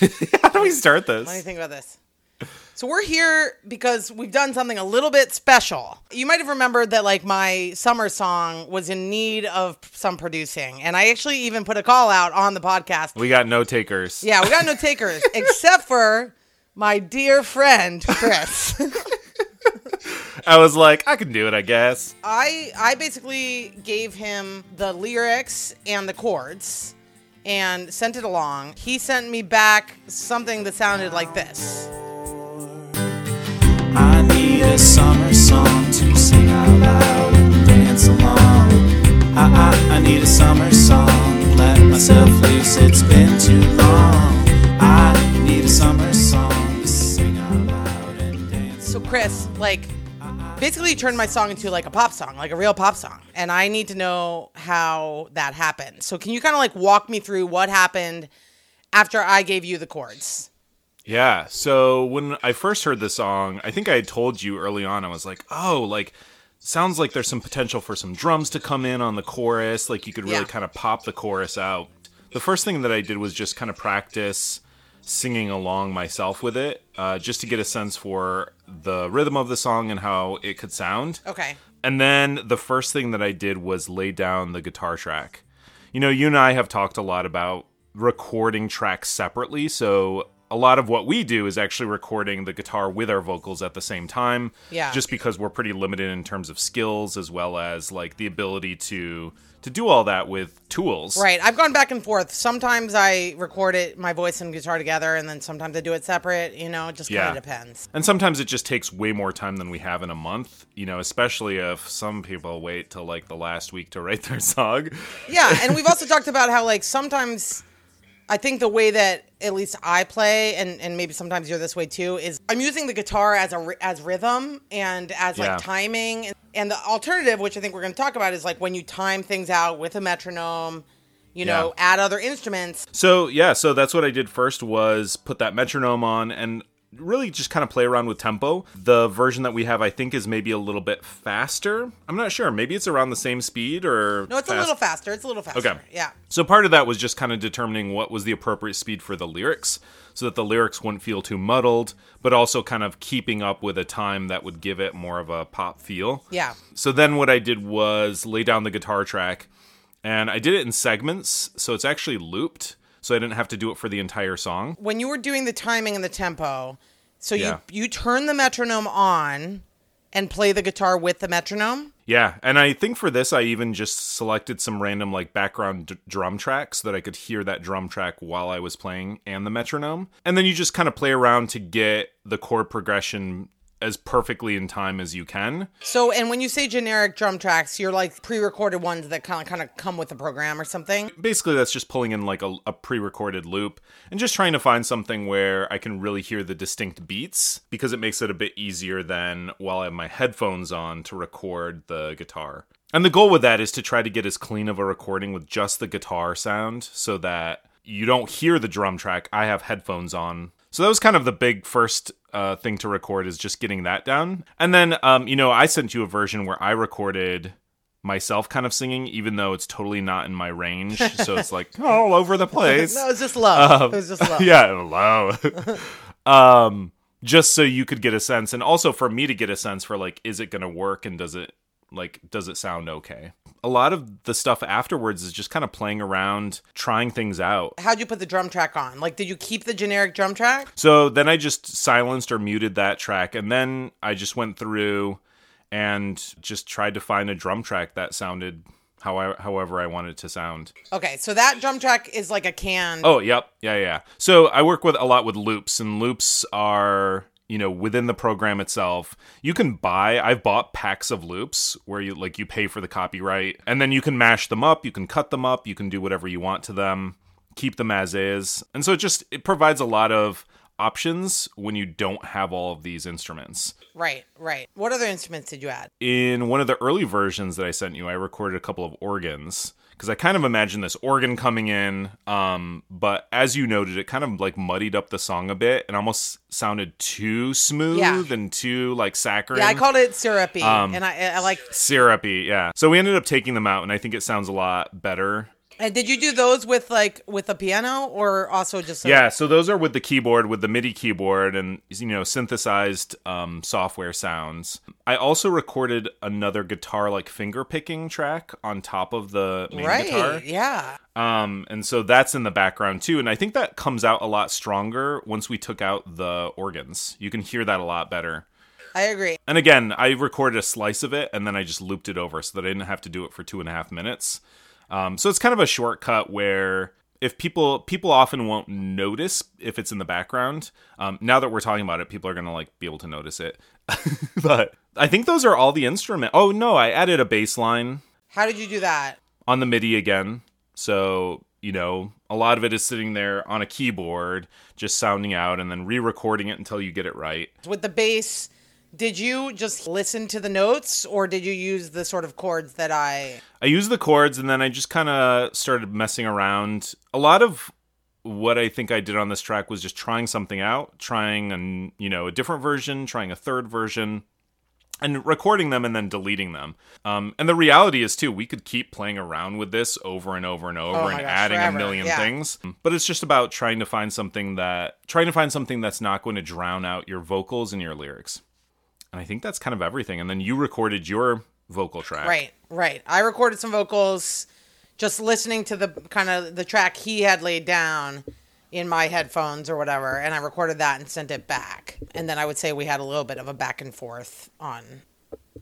How do we start this? Let me think about this. So we're here because we've done something a little bit special. You might have remembered that like my summer song was in need of some producing, and I actually even put a call out on the podcast. We got no takers. Yeah, we got no takers except for my dear friend Chris. I was like, I can do it, I guess. I I basically gave him the lyrics and the chords and sent it along. He sent me back something that sounded like this. I need a summer song to sing out loud and dance along. Turned my song into like a pop song, like a real pop song. And I need to know how that happened. So can you kind of like walk me through what happened after I gave you the chords? Yeah. So when I first heard the song, I think I had told you early on, I was like, oh, like, sounds like there's some potential for some drums to come in on the chorus. Like, you could really Yeah. kind of pop the chorus out. The first thing that I did was just kind of practice singing along myself with it, uh, just to get a sense for the rhythm of the song and how it could sound. Okay. And then the first thing that I did was lay down the guitar track. You know, you and I have talked a lot about recording tracks separately. So a lot of what we do is actually recording the guitar with our vocals at the same time. Yeah. Just because we're pretty limited in terms of skills as well as like the ability to to do all that with tools. Right. I've gone back and forth. Sometimes I record it, my voice and guitar together, and then sometimes I do it separate. You know, it just kind Yeah. of depends. And sometimes it just takes way more time than we have in a month, you know, especially if some people wait till like the last week to write their song. Yeah, and we've also talked about how like sometimes I think the way that at least I play, and and maybe sometimes you're this way too, is I'm using the guitar as a as rhythm and as Yeah. like timing, and, and the alternative, which I think we're going to talk about, is like when you time things out with a metronome, you know, Yeah. add other instruments. So yeah, so that's what I did first was put that metronome on and really just kind of play around with tempo. The version that we have I think is maybe a little bit faster. I'm not sure. Maybe it's around the same speed or No, it's a little faster. It's a little faster. Okay. Yeah. So part of that was just kind of determining what was the appropriate speed for the lyrics so that the lyrics wouldn't feel too muddled, but also kind of keeping up with a time that would give it more of a pop feel. Yeah. So then what I did was lay down the guitar track and I did it in segments, so it's actually looped, so I didn't have to do it for the entire song. When you were doing the timing and the tempo, so Yeah. you you turn the metronome on and play the guitar with the metronome. Yeah, and I think for this I even just selected some random like background d- drum track so that I could hear that drum track while I was playing and the metronome. And then you just kind of play around to get the chord progression as perfectly in time as you can. So, and when you say generic drum tracks, you're like pre-recorded ones that kind of kind of come with the program or something. Basically that's just pulling in like a, a pre-recorded loop and just trying to find something where I can really hear the distinct beats because it makes it a bit easier than while I have my headphones on to record the guitar. And the goal with that is to try to get as clean of a recording with just the guitar sound so that you don't hear the drum track. I have headphones on. So that was kind of the big first uh, thing to record is just getting that down. And then, um, you know, I sent you a version where I recorded myself kind of singing, even though it's totally not in my range. so it's like all over the place. No, it's just low. Um, it was just low. yeah, low. um, just so you could get a sense, and also for me to get a sense for like, is it going to work, and does it like, does it sound okay? A lot of the stuff afterwards is just kind of playing around, trying things out. How'd you put the drum track on? Like, did you keep the generic drum track? So then I just silenced or muted that track, and then I just went through and just tried to find a drum track that sounded how I, however I wanted it to sound. Okay, so that drum track is like a can. Oh, yep. Yeah, yeah. So I work with a lot with loops, and loops are, you know, within the program itself. You can buy, I've bought packs of loops where you like you pay for the copyright, and then you can mash them up, you can cut them up, you can do whatever you want to them, keep them as is. And so it just it provides a lot of options when you don't have all of these instruments. Right, right. What other instruments did you add? In one of the early versions that I sent you, I recorded a couple of organs because I kind of imagined this organ coming in. Um, but as you noted, it kind of like muddied up the song a bit and almost sounded too smooth Yeah. and too like saccharine. Yeah, I called it syrupy, Um, and I, I like. syrupy. Yeah. So we ended up taking them out, and I think it sounds a lot better. And did you do those with like with a piano or also just a- Yeah, so those are with the keyboard, with the MIDI keyboard, and you know synthesized um, software sounds. I also recorded another guitar like finger picking track on top of the main right? guitar. Yeah. Um, and so that's in the background too. And I think that comes out a lot stronger once we took out the organs. You can hear that a lot better. I agree. And again, I recorded a slice of it and then I just looped it over so that I didn't have to do it for two and a half minutes. Um, so it's kind of a shortcut where if people people often won't notice if it's in the background. Um, now that we're talking about it, people are gonna like be able to notice it. but I think those are all the instrument. Oh no, I added a bass line How did you do that? on the MIDI again. So, you know, a lot of it is sitting there on a keyboard, just sounding out and then re recording it until you get it right. With the bass, did you just listen to the notes or did you use the sort of chords that I I used the chords and then I just kind of started messing around. A lot of what I think I did on this track was just trying something out, trying an, you know, a different version, trying a third version. And recording them and then deleting them. Um, and the reality is, too, we could keep playing around with this over and over and over Oh and gosh, adding forever, a million yeah. things. But it's just about trying to find something that, trying to find something that's not going to drown out your vocals and your lyrics. And I think that's kind of everything. And then you recorded your vocal track. Right, right. I recorded some vocals just listening to the kind of the track he had laid down in my headphones or whatever, and I recorded that and sent it back. And then I would say we had a little bit of a back and forth on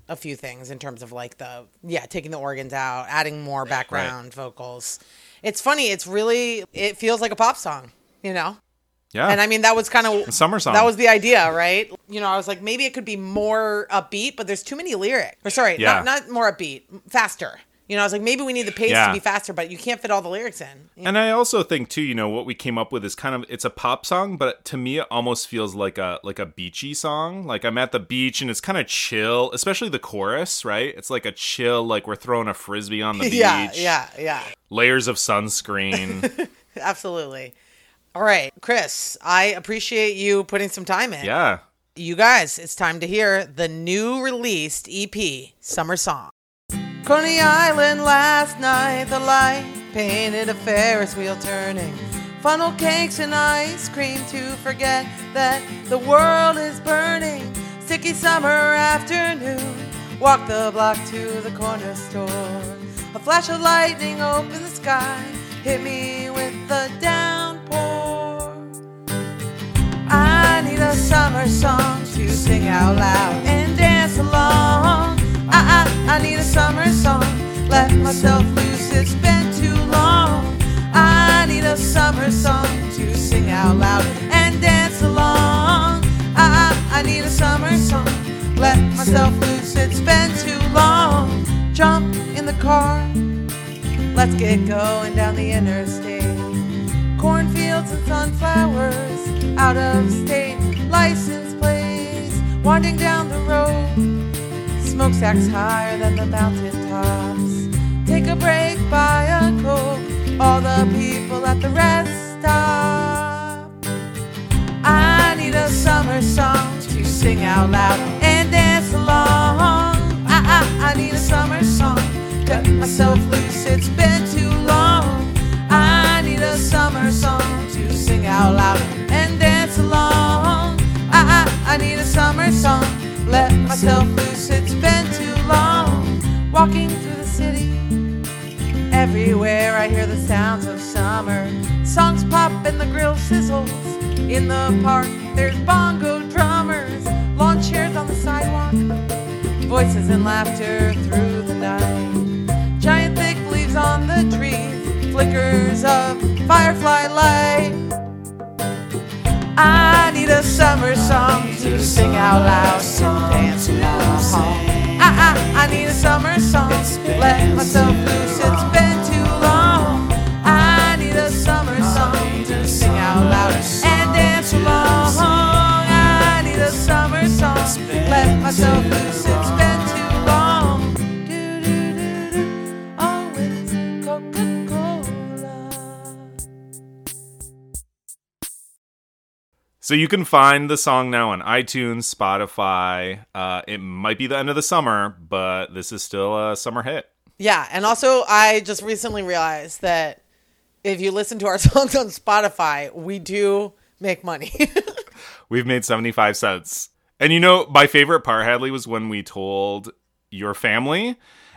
a few things in terms of like the yeah, taking the organs out, adding more background vocals. It's funny, it's really it feels like a pop song, you know? Yeah. And I mean, that was kind of summer song. That was the idea, right? You know, I was like, maybe it could be more upbeat, but there's too many lyrics. Or sorry, Yeah. not not more upbeat, faster. You know, I was like, maybe we need the pace Yeah. to be faster, but you can't fit all the lyrics in. And I also think too, you know, what we came up with is kind of it's a pop song, but to me it almost feels like a like a beachy song. Like I'm at the beach and it's kind of chill, especially the chorus, right? It's like a chill, like we're throwing a frisbee on the beach. yeah, yeah, yeah, Layers of sunscreen. absolutely. All right, Chris, I appreciate you putting some time in. yeah. You guys, it's time to hear the new released EP, Summer Song. Coney Island last night, the light painted a Ferris wheel turning. Funnel cakes and ice cream to forget that the world is burning. Sticky summer afternoon, walk the block to the corner store. A flash of lightning opened the sky, hit me with the downpour. A summer song to sing out loud and dance along. I, I, I need a summer song, let myself loose, it's been too long. I need a summer song to sing out loud and dance along. I, I, I need a summer song, let myself loose, it's been too long. Jump in the car, let's get going down the interstate cornfields and sunflowers, out of state license plates, winding down the road, smokestacks higher than the mountain tops. Take a break, buy a coke, all the people at the rest stop. I need a summer song to sing out loud and dance along. I, I, I need a summer song, cut myself loose, it's been too long. I need a summer song to sing out loud and dance along. I, I, I need a summer song, let myself loose, it's been too long. Walking through the city, everywhere I hear the sounds of summer. Songs pop and the grill sizzles. In the park, there's bongo drummers, lawn chairs on the sidewalk, voices and laughter through the night. To sing out loud. Dance along. Uh-huh. I, I, I need a summer song, let myself loose, So you can find the song now on iTunes, Spotify. Uh, it might be the end of the summer, but this is still a summer hit. Yeah, and also I just recently realized that if you listen to our songs on Spotify, we do make money. We've made 75 cents. And you know, my favorite part, Hadley, was when we told your family,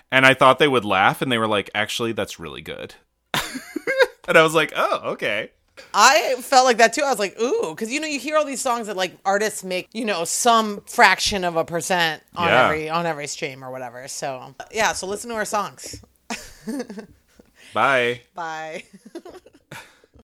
and I thought they would laugh, and they were like, actually, that's really good. and I was like, oh, okay. I felt like that too. I was like, ooh, because you know you hear all these songs that like artists make, you know, some fraction of a percent on Yeah. every on every stream or whatever. So yeah, so listen to our songs. Bye. Bye.